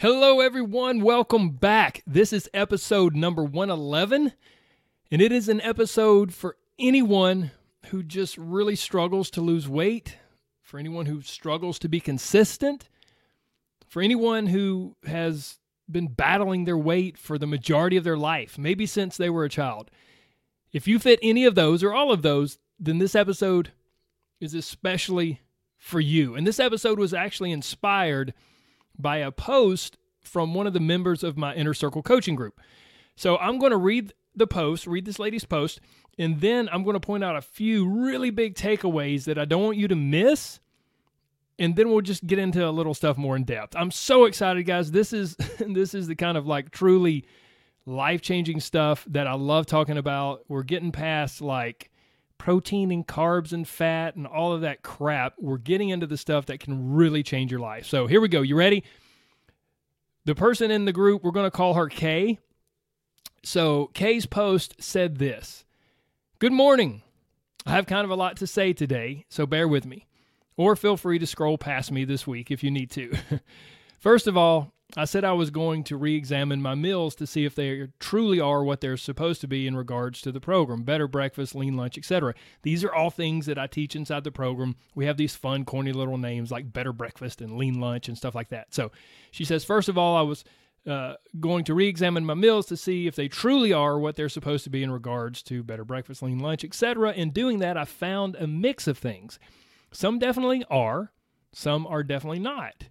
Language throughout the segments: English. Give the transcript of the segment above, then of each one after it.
Hello, everyone. Welcome back. This is episode number 111, and it is an episode for anyone who just really struggles to lose weight, for anyone who struggles to be consistent, for anyone who has been battling their weight for the majority of their life, maybe since they were a child. If you fit any of those or all of those, then this episode is especially for you. And this episode was actually inspired by a post from one of the members of my inner circle coaching group. So I'm going to read the post, read this lady's post, and then I'm going to point out a few really big takeaways that I don't want you to miss. And then we'll just get into a little stuff more in depth. I'm so excited, guys. This is this is the kind of like truly life-changing stuff that I love talking about. We're getting past like protein and carbs and fat and all of that crap. We're getting into the stuff that can really change your life. So here we go. You ready? The person in the group, we're going to call her Kay. So Kay's post said this Good morning. I have kind of a lot to say today, so bear with me. Or feel free to scroll past me this week if you need to. First of all, I said I was going to re examine my meals to see if they truly are what they're supposed to be in regards to the program better breakfast, lean lunch, etc. These are all things that I teach inside the program. We have these fun, corny little names like better breakfast and lean lunch and stuff like that. So she says, first of all, I was uh, going to re examine my meals to see if they truly are what they're supposed to be in regards to better breakfast, lean lunch, etc. In doing that, I found a mix of things. Some definitely are, some are definitely not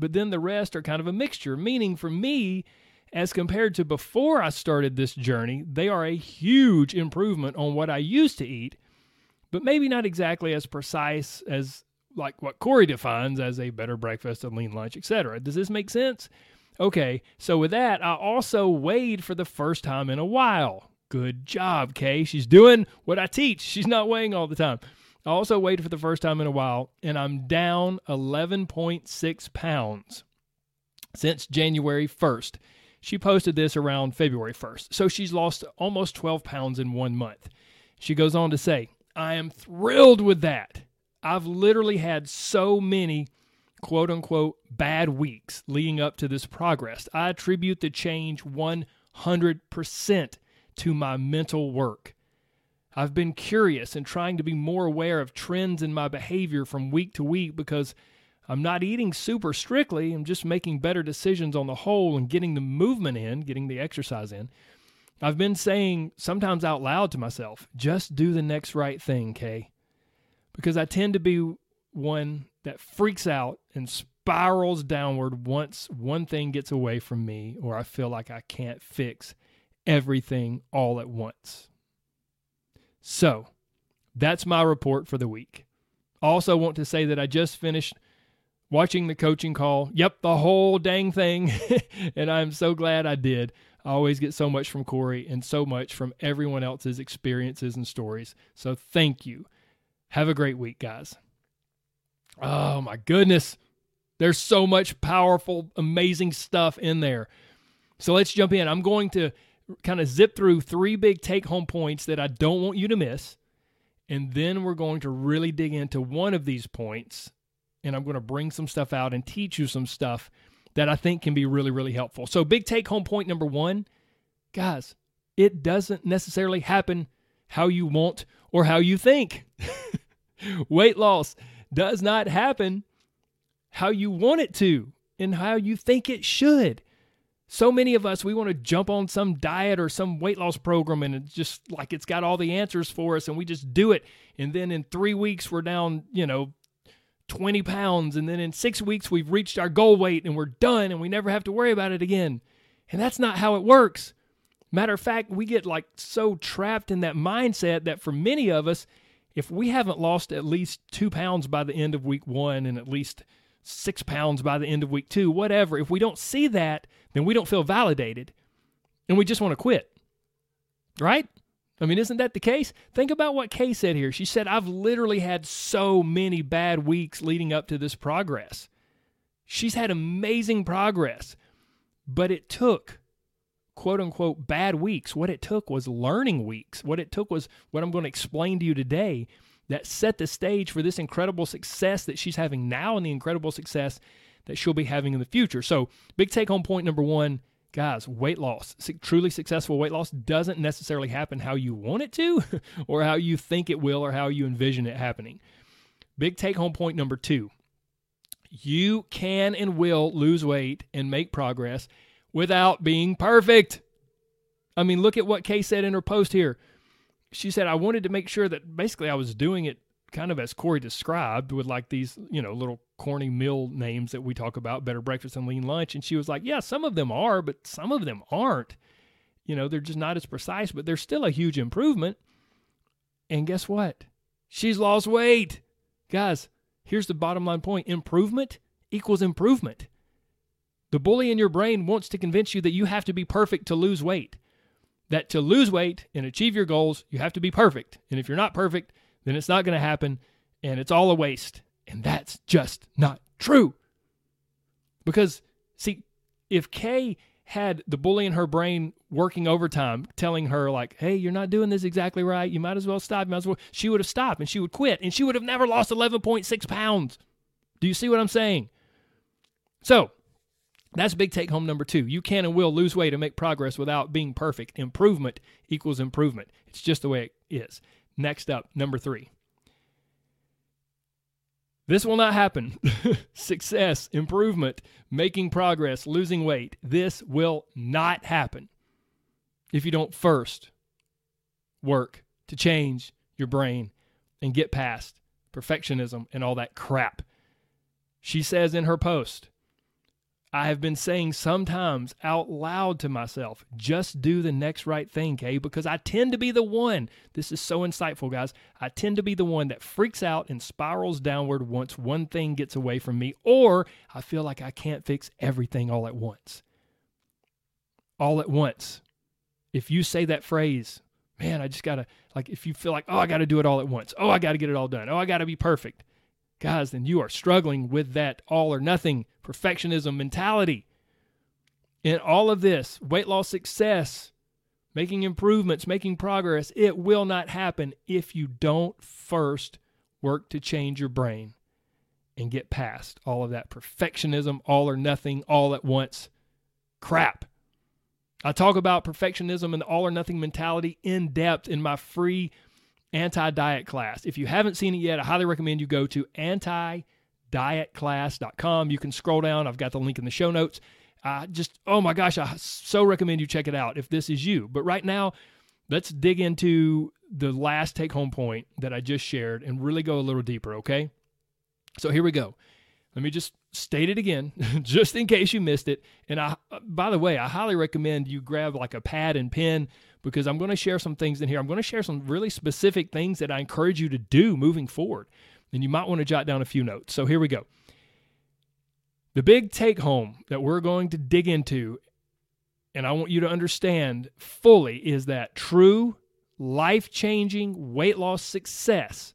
but then the rest are kind of a mixture, meaning for me, as compared to before I started this journey, they are a huge improvement on what I used to eat, but maybe not exactly as precise as like what Corey defines as a better breakfast, a lean lunch, etc. Does this make sense? Okay, so with that, I also weighed for the first time in a while. Good job, Kay. She's doing what I teach. She's not weighing all the time. I also weighed for the first time in a while, and I'm down 11.6 pounds since January 1st. She posted this around February 1st. So she's lost almost 12 pounds in one month. She goes on to say, I am thrilled with that. I've literally had so many quote unquote bad weeks leading up to this progress. I attribute the change 100% to my mental work. I've been curious and trying to be more aware of trends in my behavior from week to week because I'm not eating super strictly. I'm just making better decisions on the whole and getting the movement in, getting the exercise in. I've been saying sometimes out loud to myself, just do the next right thing, Kay. Because I tend to be one that freaks out and spirals downward once one thing gets away from me or I feel like I can't fix everything all at once. So that's my report for the week. Also, want to say that I just finished watching the coaching call. Yep, the whole dang thing. and I'm so glad I did. I always get so much from Corey and so much from everyone else's experiences and stories. So thank you. Have a great week, guys. Oh my goodness. There's so much powerful, amazing stuff in there. So let's jump in. I'm going to kind of zip through three big take home points that I don't want you to miss. And then we're going to really dig into one of these points. And I'm going to bring some stuff out and teach you some stuff that I think can be really, really helpful. So, big take home point number one guys, it doesn't necessarily happen how you want or how you think. Weight loss does not happen how you want it to and how you think it should so many of us we want to jump on some diet or some weight loss program and it's just like it's got all the answers for us and we just do it. And then in three weeks we're down you know 20 pounds. And then in six weeks we've reached our goal weight and we're done and we never have to worry about it again. And that's not how it works. Matter of fact we get like so trapped in that mindset that for many of us if we haven't lost at least two pounds by the end of week one and at least six pounds by the end of week two, whatever. If we don't see that, then we don't feel validated and we just want to quit. Right? I mean, isn't that the case? Think about what Kay said here. She said, I've literally had so many bad weeks leading up to this progress. She's had amazing progress, but it took quote unquote bad weeks. What it took was learning weeks. What it took was what I'm going to explain to you today that set the stage for this incredible success that she's having now and the incredible success that she'll be having in the future. So, big take home point number one guys, weight loss, truly successful weight loss doesn't necessarily happen how you want it to or how you think it will or how you envision it happening. Big take home point number two you can and will lose weight and make progress without being perfect. I mean, look at what Kay said in her post here. She said, I wanted to make sure that basically I was doing it kind of as Corey described with like these, you know, little corny meal names that we talk about, better breakfast and lean lunch. And she was like, yeah, some of them are, but some of them aren't. You know, they're just not as precise, but they're still a huge improvement. And guess what? She's lost weight. Guys, here's the bottom line point improvement equals improvement. The bully in your brain wants to convince you that you have to be perfect to lose weight. That to lose weight and achieve your goals, you have to be perfect. And if you're not perfect, then it's not going to happen and it's all a waste. And that's just not true. Because, see, if Kay had the bully in her brain working overtime, telling her, like, hey, you're not doing this exactly right. You might as well stop. You might as well, she would have stopped and she would quit and she would have never lost 11.6 pounds. Do you see what I'm saying? So, that's big take home number two. You can and will lose weight and make progress without being perfect. Improvement equals improvement. It's just the way it is. Next up, number three. This will not happen. Success, improvement, making progress, losing weight. This will not happen if you don't first work to change your brain and get past perfectionism and all that crap. She says in her post, I have been saying sometimes out loud to myself, just do the next right thing, Kay, because I tend to be the one. This is so insightful, guys. I tend to be the one that freaks out and spirals downward once one thing gets away from me, or I feel like I can't fix everything all at once. All at once. If you say that phrase, man, I just got to, like, if you feel like, oh, I got to do it all at once. Oh, I got to get it all done. Oh, I got to be perfect guys, then you are struggling with that all or nothing perfectionism mentality. In all of this, weight loss success, making improvements, making progress, it will not happen if you don't first work to change your brain and get past all of that perfectionism, all or nothing, all at once crap. I talk about perfectionism and the all or nothing mentality in depth in my free anti diet class. If you haven't seen it yet, I highly recommend you go to antidietclass.com. You can scroll down, I've got the link in the show notes. Uh, just, oh my gosh, I so recommend you check it out if this is you. But right now, let's dig into the last take home point that I just shared and really go a little deeper, okay? So here we go. Let me just state it again, just in case you missed it. And I, by the way, I highly recommend you grab like a pad and pen because I'm going to share some things in here. I'm going to share some really specific things that I encourage you to do moving forward. And you might want to jot down a few notes. So here we go. The big take home that we're going to dig into, and I want you to understand fully, is that true life changing weight loss success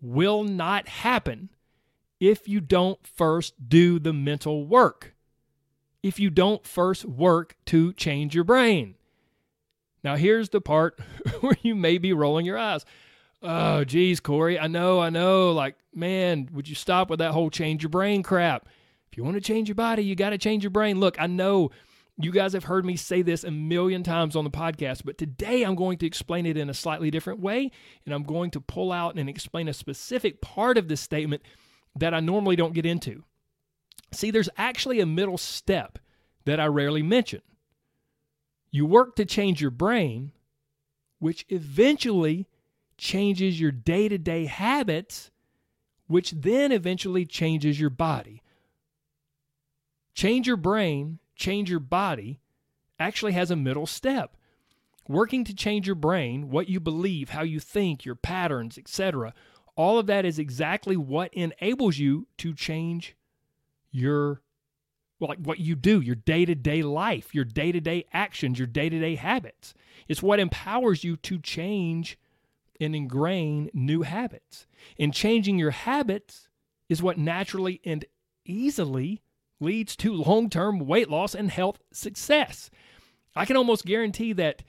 will not happen if you don't first do the mental work. If you don't first work to change your brain. Now, here's the part where you may be rolling your eyes. Oh, geez, Corey, I know, I know. Like, man, would you stop with that whole change your brain crap? If you want to change your body, you got to change your brain. Look, I know you guys have heard me say this a million times on the podcast, but today I'm going to explain it in a slightly different way. And I'm going to pull out and explain a specific part of this statement that I normally don't get into. See, there's actually a middle step that I rarely mention. You work to change your brain, which eventually changes your day to day habits, which then eventually changes your body. Change your brain, change your body actually has a middle step. Working to change your brain, what you believe, how you think, your patterns, etc., all of that is exactly what enables you to change your like what you do, your day to day life, your day to day actions, your day to day habits. It's what empowers you to change and ingrain new habits. And changing your habits is what naturally and easily leads to long term weight loss and health success. I can almost guarantee that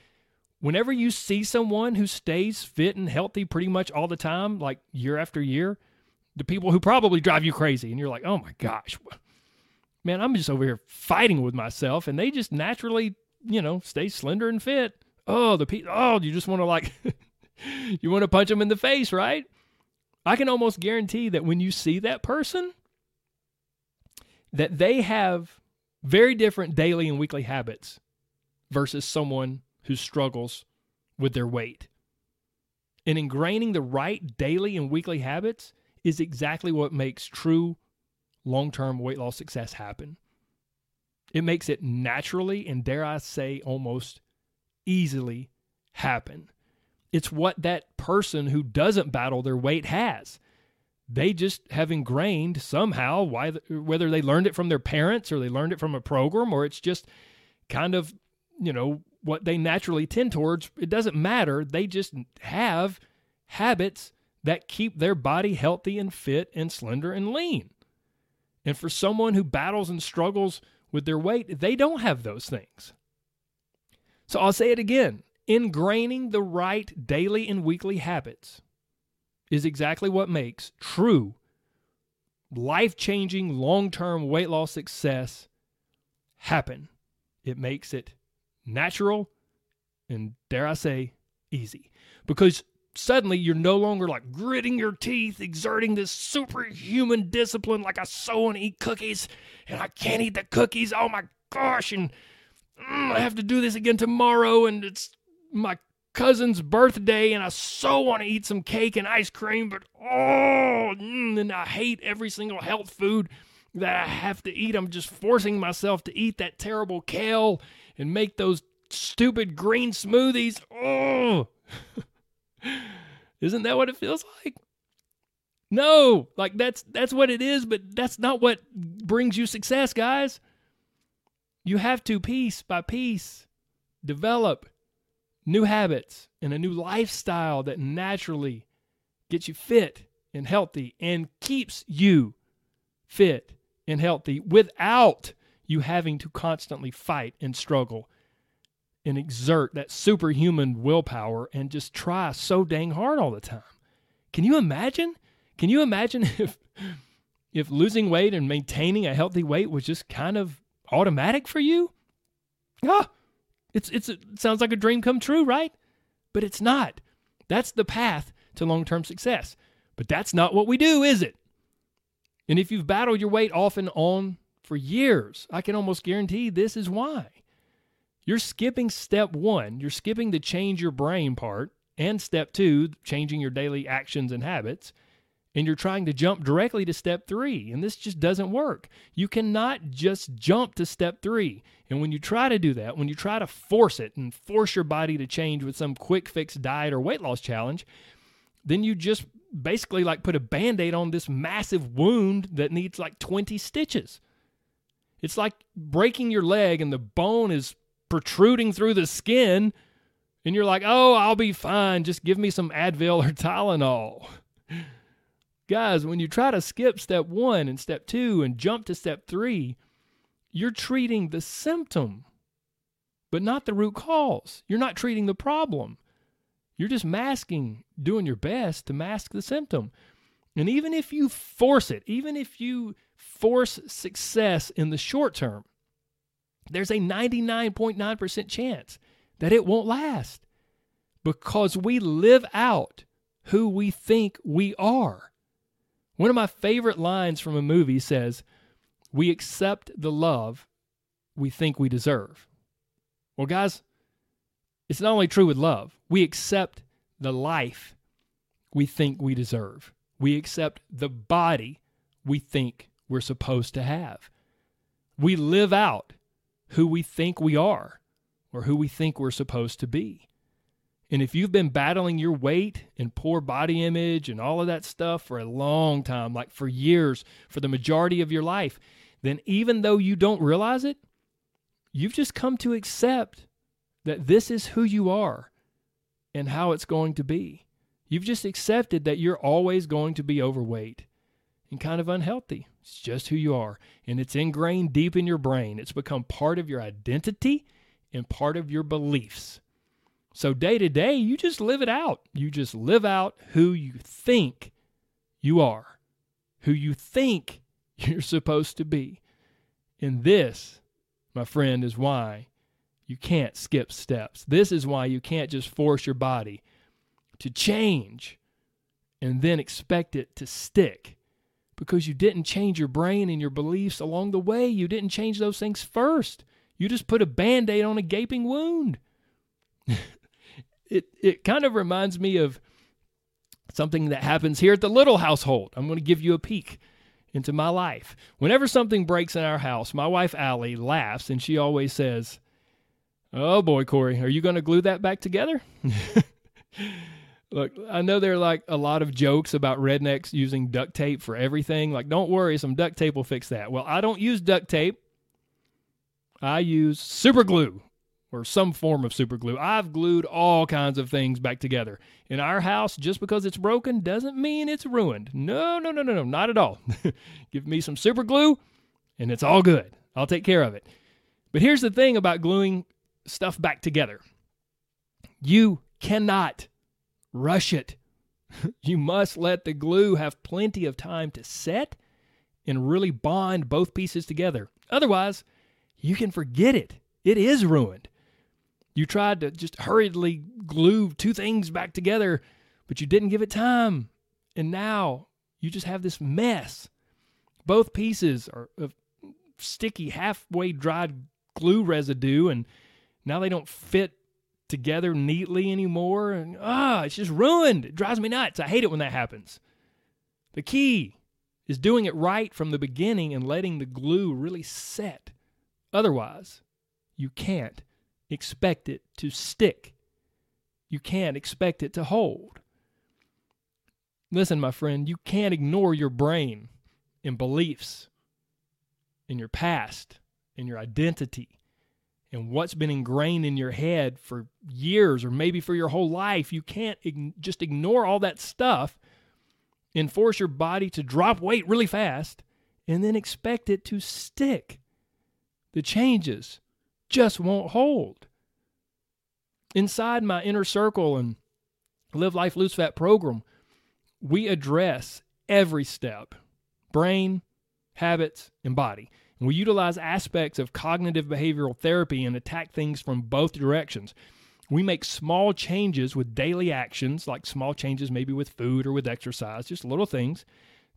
whenever you see someone who stays fit and healthy pretty much all the time, like year after year, the people who probably drive you crazy, and you're like, oh my gosh, man, I'm just over here fighting with myself, and they just naturally, you know, stay slender and fit. Oh, the people, oh, you just want to like, you want to punch them in the face, right? I can almost guarantee that when you see that person, that they have very different daily and weekly habits versus someone who struggles with their weight. And ingraining the right daily and weekly habits is exactly what makes true long term weight loss success happen. It makes it naturally and, dare I say, almost easily happen. It's what that person who doesn't battle their weight has. They just have ingrained somehow, why, whether they learned it from their parents or they learned it from a program or it's just kind of, you know, what they naturally tend towards. It doesn't matter. They just have habits that keep their body healthy and fit and slender and lean. And for someone who battles and struggles with their weight, they don't have those things. So I'll say it again ingraining the right daily and weekly habits is exactly what makes true life changing long term weight loss success happen. It makes it natural and, dare I say, easy. Because suddenly you're no longer like gritting your teeth, exerting this superhuman discipline like I so want to eat cookies and I can't eat the cookies. Oh my gosh. And mm, I have to do this again tomorrow and it's my cousin's birthday and I so want to eat some cake and ice cream, but oh, mm, and I hate every single health food that I have to eat. I'm just forcing myself to eat that terrible kale and make those stupid green smoothies. Oh. Isn't that what it feels like? No, like that's that's what it is, but that's not what brings you success, guys. You have to piece by piece develop new habits and a new lifestyle that naturally gets you fit and healthy and keeps you fit and healthy without you having to constantly fight and struggle and exert that superhuman willpower and just try so dang hard all the time. Can you imagine? Can you imagine if if losing weight and maintaining a healthy weight was just kind of automatic for you? Ah, it's it's it sounds like a dream come true, right? But it's not. That's the path to long-term success. But that's not what we do, is it? And if you've battled your weight off and on for years, I can almost guarantee this is why. You're skipping step one. You're skipping the change your brain part and step two, changing your daily actions and habits. And you're trying to jump directly to step three. And this just doesn't work. You cannot just jump to step three. And when you try to do that, when you try to force it and force your body to change with some quick fix diet or weight loss challenge, then you just basically like put a band aid on this massive wound that needs like 20 stitches. It's like breaking your leg and the bone is protruding through the skin, and you're like, oh, I'll be fine. Just give me some Advil or Tylenol. Guys, when you try to skip step one and step two and jump to step three, you're treating the symptom, but not the root cause. You're not treating the problem. You're just masking, doing your best to mask the symptom. And even if you force it, even if you force success in the short term, there's a 99.9% chance that it won't last because we live out who we think we are. One of my favorite lines from a movie says, We accept the love we think we deserve. Well, guys, it's not only true with love, we accept the life we think we deserve. We accept the body we think we're supposed to have. We live out who we think we are or who we think we're supposed to be. And if you've been battling your weight and poor body image and all of that stuff for a long time, like for years, for the majority of your life, then even though you don't realize it, you've just come to accept that this is who you are and how it's going to be. You've just accepted that you're always going to be overweight and kind of unhealthy. It's just who you are. And it's ingrained deep in your brain. It's become part of your identity and part of your beliefs. So day to day, you just live it out. You just live out who you think you are, who you think you're supposed to be. And this, my friend, is why you can't skip steps. This is why you can't just force your body to change and then expect it to stick because you didn't change your brain and your beliefs along the way. You didn't change those things first. You just put a band aid on a gaping wound. it, it kind of reminds me of something that happens here at the little household. I'm going to give you a peek into my life. Whenever something breaks in our house, my wife Allie laughs and she always says, Oh boy, Corey, are you going to glue that back together? Look, I know there are like a lot of jokes about rednecks using duct tape for everything. Like, don't worry, some duct tape will fix that. Well, I don't use duct tape. I use super glue or some form of super glue. I've glued all kinds of things back together. In our house, just because it's broken doesn't mean it's ruined. No, no, no, no, no, not at all. Give me some super glue and it's all good. I'll take care of it. But here's the thing about gluing stuff back together you cannot rush it. you must let the glue have plenty of time to set and really bond both pieces together. Otherwise, you can forget it. It is ruined. You tried to just hurriedly glue two things back together, but you didn't give it time. And now you just have this mess. Both pieces are of sticky, halfway dried glue residue, and now they don't fit together neatly anymore. And ah, it's just ruined. It drives me nuts. I hate it when that happens. The key is doing it right from the beginning and letting the glue really set. Otherwise, you can't expect it to stick. You can't expect it to hold. Listen, my friend, you can't ignore your brain and beliefs and your past and your identity and what's been ingrained in your head for years or maybe for your whole life. You can't just ignore all that stuff and force your body to drop weight really fast and then expect it to stick. The changes just won't hold. Inside my inner circle and Live Life Lose Fat program, we address every step brain, habits, and body. And we utilize aspects of cognitive behavioral therapy and attack things from both directions. We make small changes with daily actions, like small changes maybe with food or with exercise, just little things,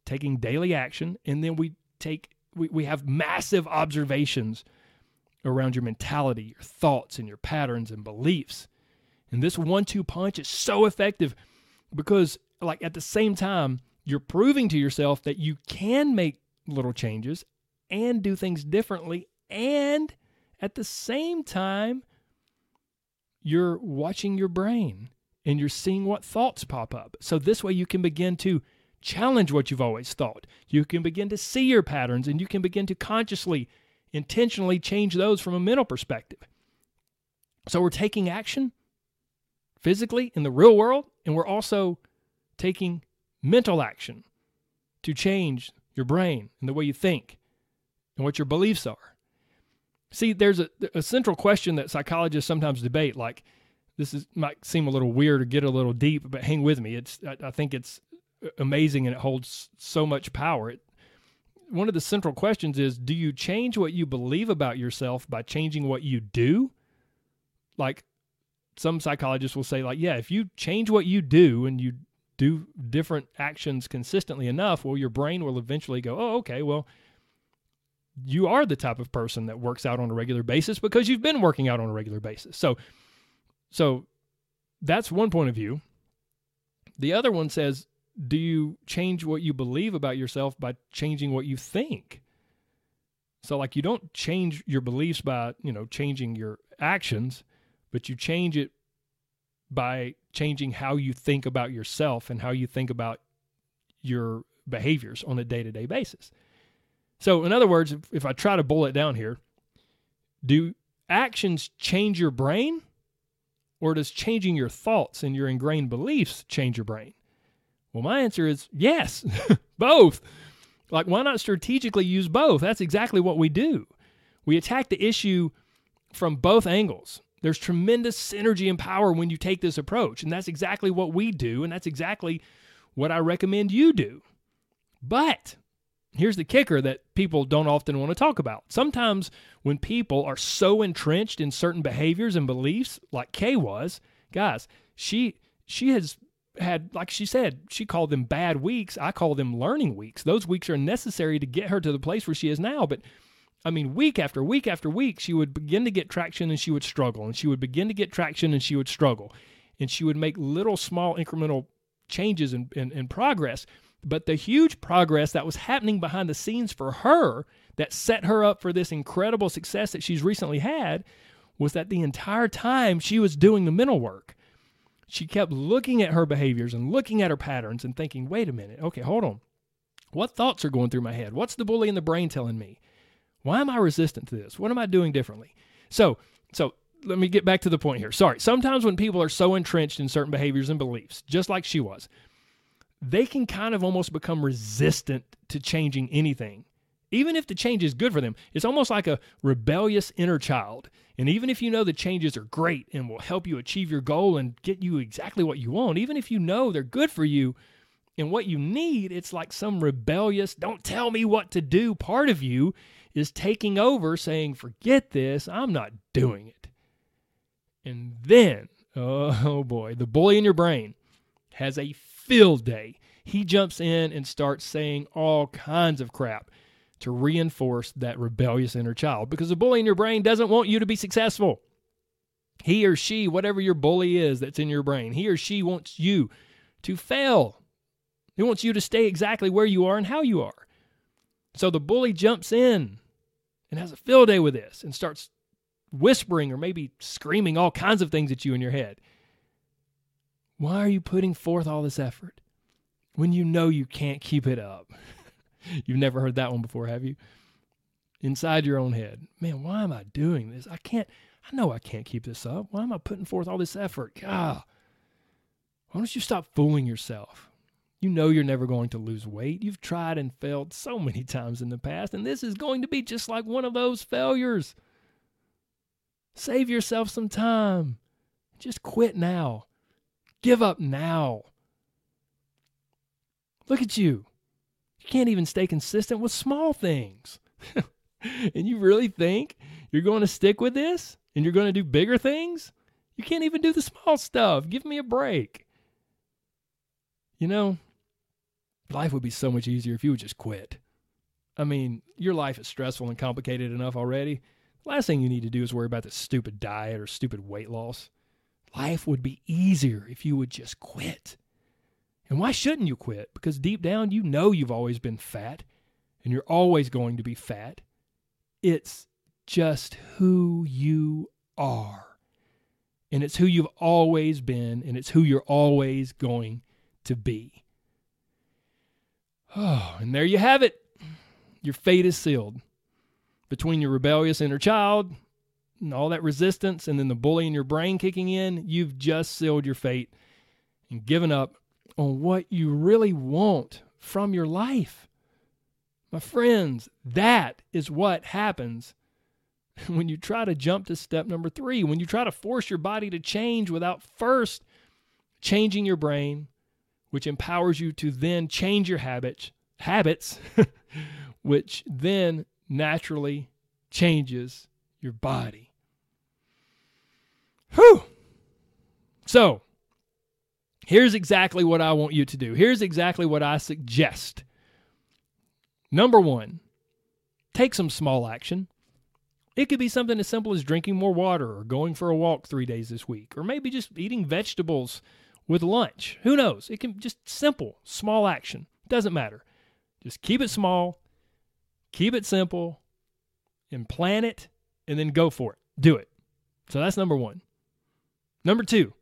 taking daily action. And then we take, we, we have massive observations around your mentality, your thoughts, and your patterns and beliefs. And this one two punch is so effective because, like, at the same time, you're proving to yourself that you can make little changes and do things differently. And at the same time, you're watching your brain and you're seeing what thoughts pop up. So this way you can begin to challenge what you've always thought. You can begin to see your patterns and you can begin to consciously, intentionally change those from a mental perspective. So we're taking action physically in the real world, and we're also taking mental action to change your brain and the way you think and what your beliefs are. See, there's a, a central question that psychologists sometimes debate. Like, this is might seem a little weird or get a little deep, but hang with me. It's I, I think it's amazing and it holds so much power. It, one of the central questions is: Do you change what you believe about yourself by changing what you do? Like, some psychologists will say, like, yeah, if you change what you do and you do different actions consistently enough, well, your brain will eventually go, oh, okay, well, you are the type of person that works out on a regular basis because you've been working out on a regular basis. So, so that's one point of view. The other one says, do you change what you believe about yourself by changing what you think? So, like, you don't change your beliefs by, you know, changing your actions, but you change it by changing how you think about yourself and how you think about your behaviors on a day to day basis. So, in other words, if, if I try to boil it down here, do actions change your brain? Or does changing your thoughts and your ingrained beliefs change your brain? Well, my answer is yes, both. Like, why not strategically use both? That's exactly what we do. We attack the issue from both angles. There's tremendous synergy and power when you take this approach. And that's exactly what we do. And that's exactly what I recommend you do. But here's the kicker that people don't often want to talk about. Sometimes when people are so entrenched in certain behaviors and beliefs, like Kay was, guys, she she has had like she said, she called them bad weeks. I call them learning weeks. Those weeks are necessary to get her to the place where she is now. But I mean, week after week after week, she would begin to get traction and she would struggle, and she would begin to get traction and she would struggle, and she would make little small incremental changes and, and, and progress. But the huge progress that was happening behind the scenes for her that set her up for this incredible success that she's recently had was that the entire time she was doing the mental work, she kept looking at her behaviors and looking at her patterns and thinking, wait a minute, okay, hold on. What thoughts are going through my head? What's the bully in the brain telling me? Why am I resistant to this? What am I doing differently? So, so let me get back to the point here. Sorry. Sometimes when people are so entrenched in certain behaviors and beliefs, just like she was, they can kind of almost become resistant to changing anything. Even if the change is good for them, it's almost like a rebellious inner child. And even if you know the changes are great and will help you achieve your goal and get you exactly what you want, even if you know they're good for you and what you need, it's like some rebellious, don't tell me what to do part of you is taking over, saying, forget this, I'm not doing it. And then, oh boy, the bully in your brain has a field day. He jumps in and starts saying all kinds of crap to reinforce that rebellious inner child because the bully in your brain doesn't want you to be successful. He or she, whatever your bully is that's in your brain, he or she wants you to fail. He wants you to stay exactly where you are and how you are. So the bully jumps in and has a field day with this and starts whispering or maybe screaming all kinds of things at you in your head. Why are you putting forth all this effort when you know you can't keep it up? You've never heard that one before, have you? Inside your own head, man, why am I doing this? I can't, I know I can't keep this up. Why am I putting forth all this effort? God, why don't you stop fooling yourself? You know you're never going to lose weight. You've tried and failed so many times in the past, and this is going to be just like one of those failures. Save yourself some time. Just quit now. Give up now. Look at you. Can't even stay consistent with small things. and you really think you're going to stick with this and you're going to do bigger things? You can't even do the small stuff. Give me a break. You know, life would be so much easier if you would just quit. I mean, your life is stressful and complicated enough already. The last thing you need to do is worry about this stupid diet or stupid weight loss. Life would be easier if you would just quit. And why shouldn't you quit? Because deep down, you know you've always been fat and you're always going to be fat. It's just who you are. And it's who you've always been, and it's who you're always going to be. Oh, and there you have it. Your fate is sealed. Between your rebellious inner child and all that resistance, and then the bully in your brain kicking in, you've just sealed your fate and given up on what you really want from your life. My friends, that is what happens when you try to jump to step number three, when you try to force your body to change without first changing your brain, which empowers you to then change your habits, habits, which then naturally changes your body. Whew. So, here's exactly what I want you to do. Here's exactly what I suggest. Number one, take some small action. It could be something as simple as drinking more water or going for a walk three days this week, or maybe just eating vegetables with lunch. Who knows? It can just simple, small action. Doesn't matter. Just keep it small, keep it simple, and plan it, and then go for it. Do it. So that's number one. Number two,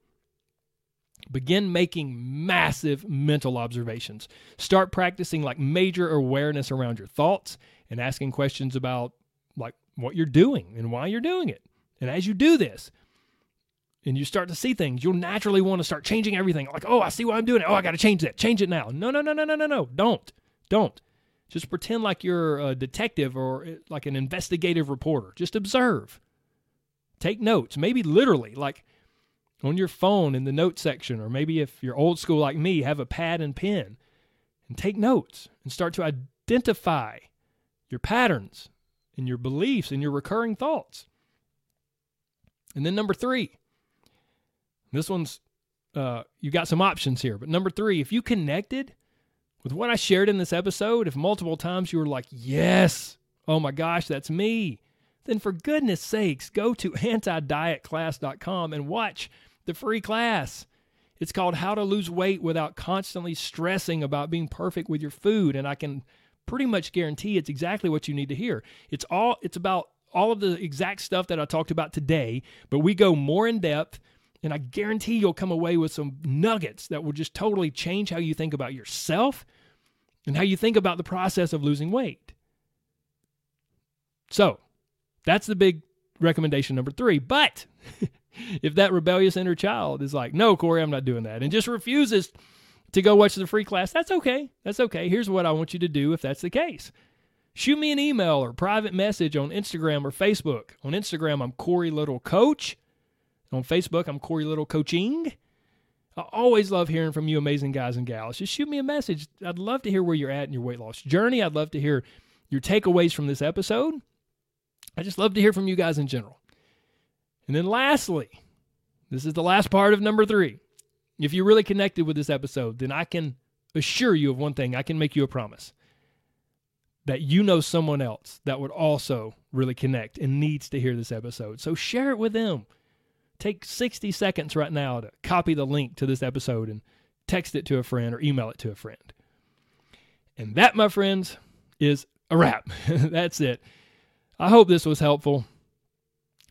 begin making massive mental observations. Start practicing like major awareness around your thoughts and asking questions about like what you're doing and why you're doing it. And as you do this, and you start to see things, you'll naturally want to start changing everything. Like, oh, I see why I'm doing it. Oh, I got to change that. Change it now. No, no, no, no, no, no, no. Don't. Don't. Just pretend like you're a detective or eh, like an investigative reporter. Just observe. Take notes, maybe literally, like on your phone in the note section, or maybe if you're old school like me, have a pad and pen and take notes and start to identify your patterns and your beliefs and your recurring thoughts. And then number three, this one's, uh, you got some options here. But number three, if you connected with what I shared in this episode, if multiple times you were like, yes, oh my gosh, that's me, then for goodness sakes, go to antidietclass.com and watch the free class. It's called How to Lose Weight Without Constantly Stressing About Being Perfect with Your Food. And I can pretty much guarantee it's exactly what you need to hear. It's all it's about all of the exact stuff that I talked about today, but we go more in depth and I guarantee you'll come away with some nuggets that will just totally change how you think about yourself and how you think about the process of losing weight. So, that's the big recommendation number 3. But if that rebellious inner child is like, no, Corey, I'm not doing that, and just refuses to go watch the free class, that's okay. That's okay. Here's what I want you to do if that's the case. Shoot me an email or private message on Instagram or Facebook. On Instagram, I'm Corey Little Coach. On Facebook, I'm Corey Little Coaching. I always love hearing from you, amazing guys and gals. Just shoot me a message. I'd love to hear where you're at in your weight loss journey. I'd love to hear your takeaways from this episode. I just love to hear from you guys in general. And then lastly, this is the last part of number three. If you really connected with this episode, then I can assure you of one thing. I can make you a promise that you know someone else that would also really connect and needs to hear this episode. So share it with them. Take 60 seconds right now to copy the link to this episode and text it to a friend or email it to a friend. And that, my friends, is a wrap. That's it. I hope this was helpful.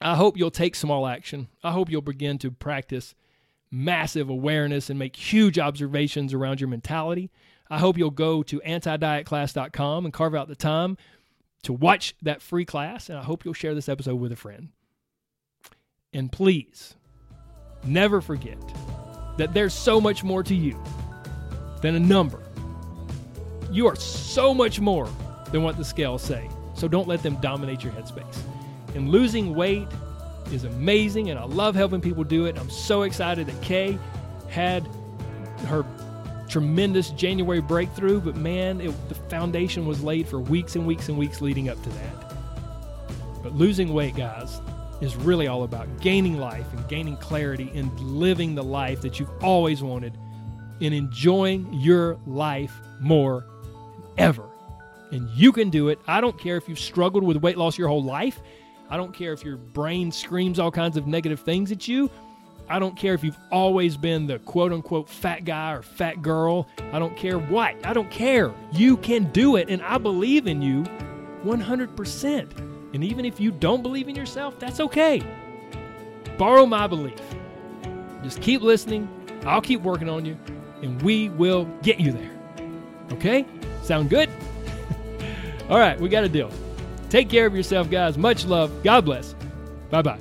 I hope you'll take small action. I hope you'll begin to practice massive awareness and make huge observations around your mentality. I hope you'll go to antidietclass.com and carve out the time to watch that free class. And I hope you'll share this episode with a friend. And please, never forget that there's so much more to you than a number. You are so much more than what the scales say. So don't let them dominate your headspace. And losing weight is amazing, and I love helping people do it. I'm so excited that Kay had her tremendous January breakthrough, but man, it, the foundation was laid for weeks and weeks and weeks leading up to that. But losing weight, guys, is really all about gaining life and gaining clarity and living the life that you've always wanted and enjoying your life more than ever. And you can do it. I don't care if you've struggled with weight loss your whole life. I don't care if your brain screams all kinds of negative things at you. I don't care if you've always been the quote unquote fat guy or fat girl. I don't care what. I don't care. You can do it, and I believe in you 100%. And even if you don't believe in yourself, that's okay. Borrow my belief. Just keep listening. I'll keep working on you, and we will get you there. Okay? Sound good? All right, we got a deal. Take care of yourself, guys. Much love. God bless. Bye bye.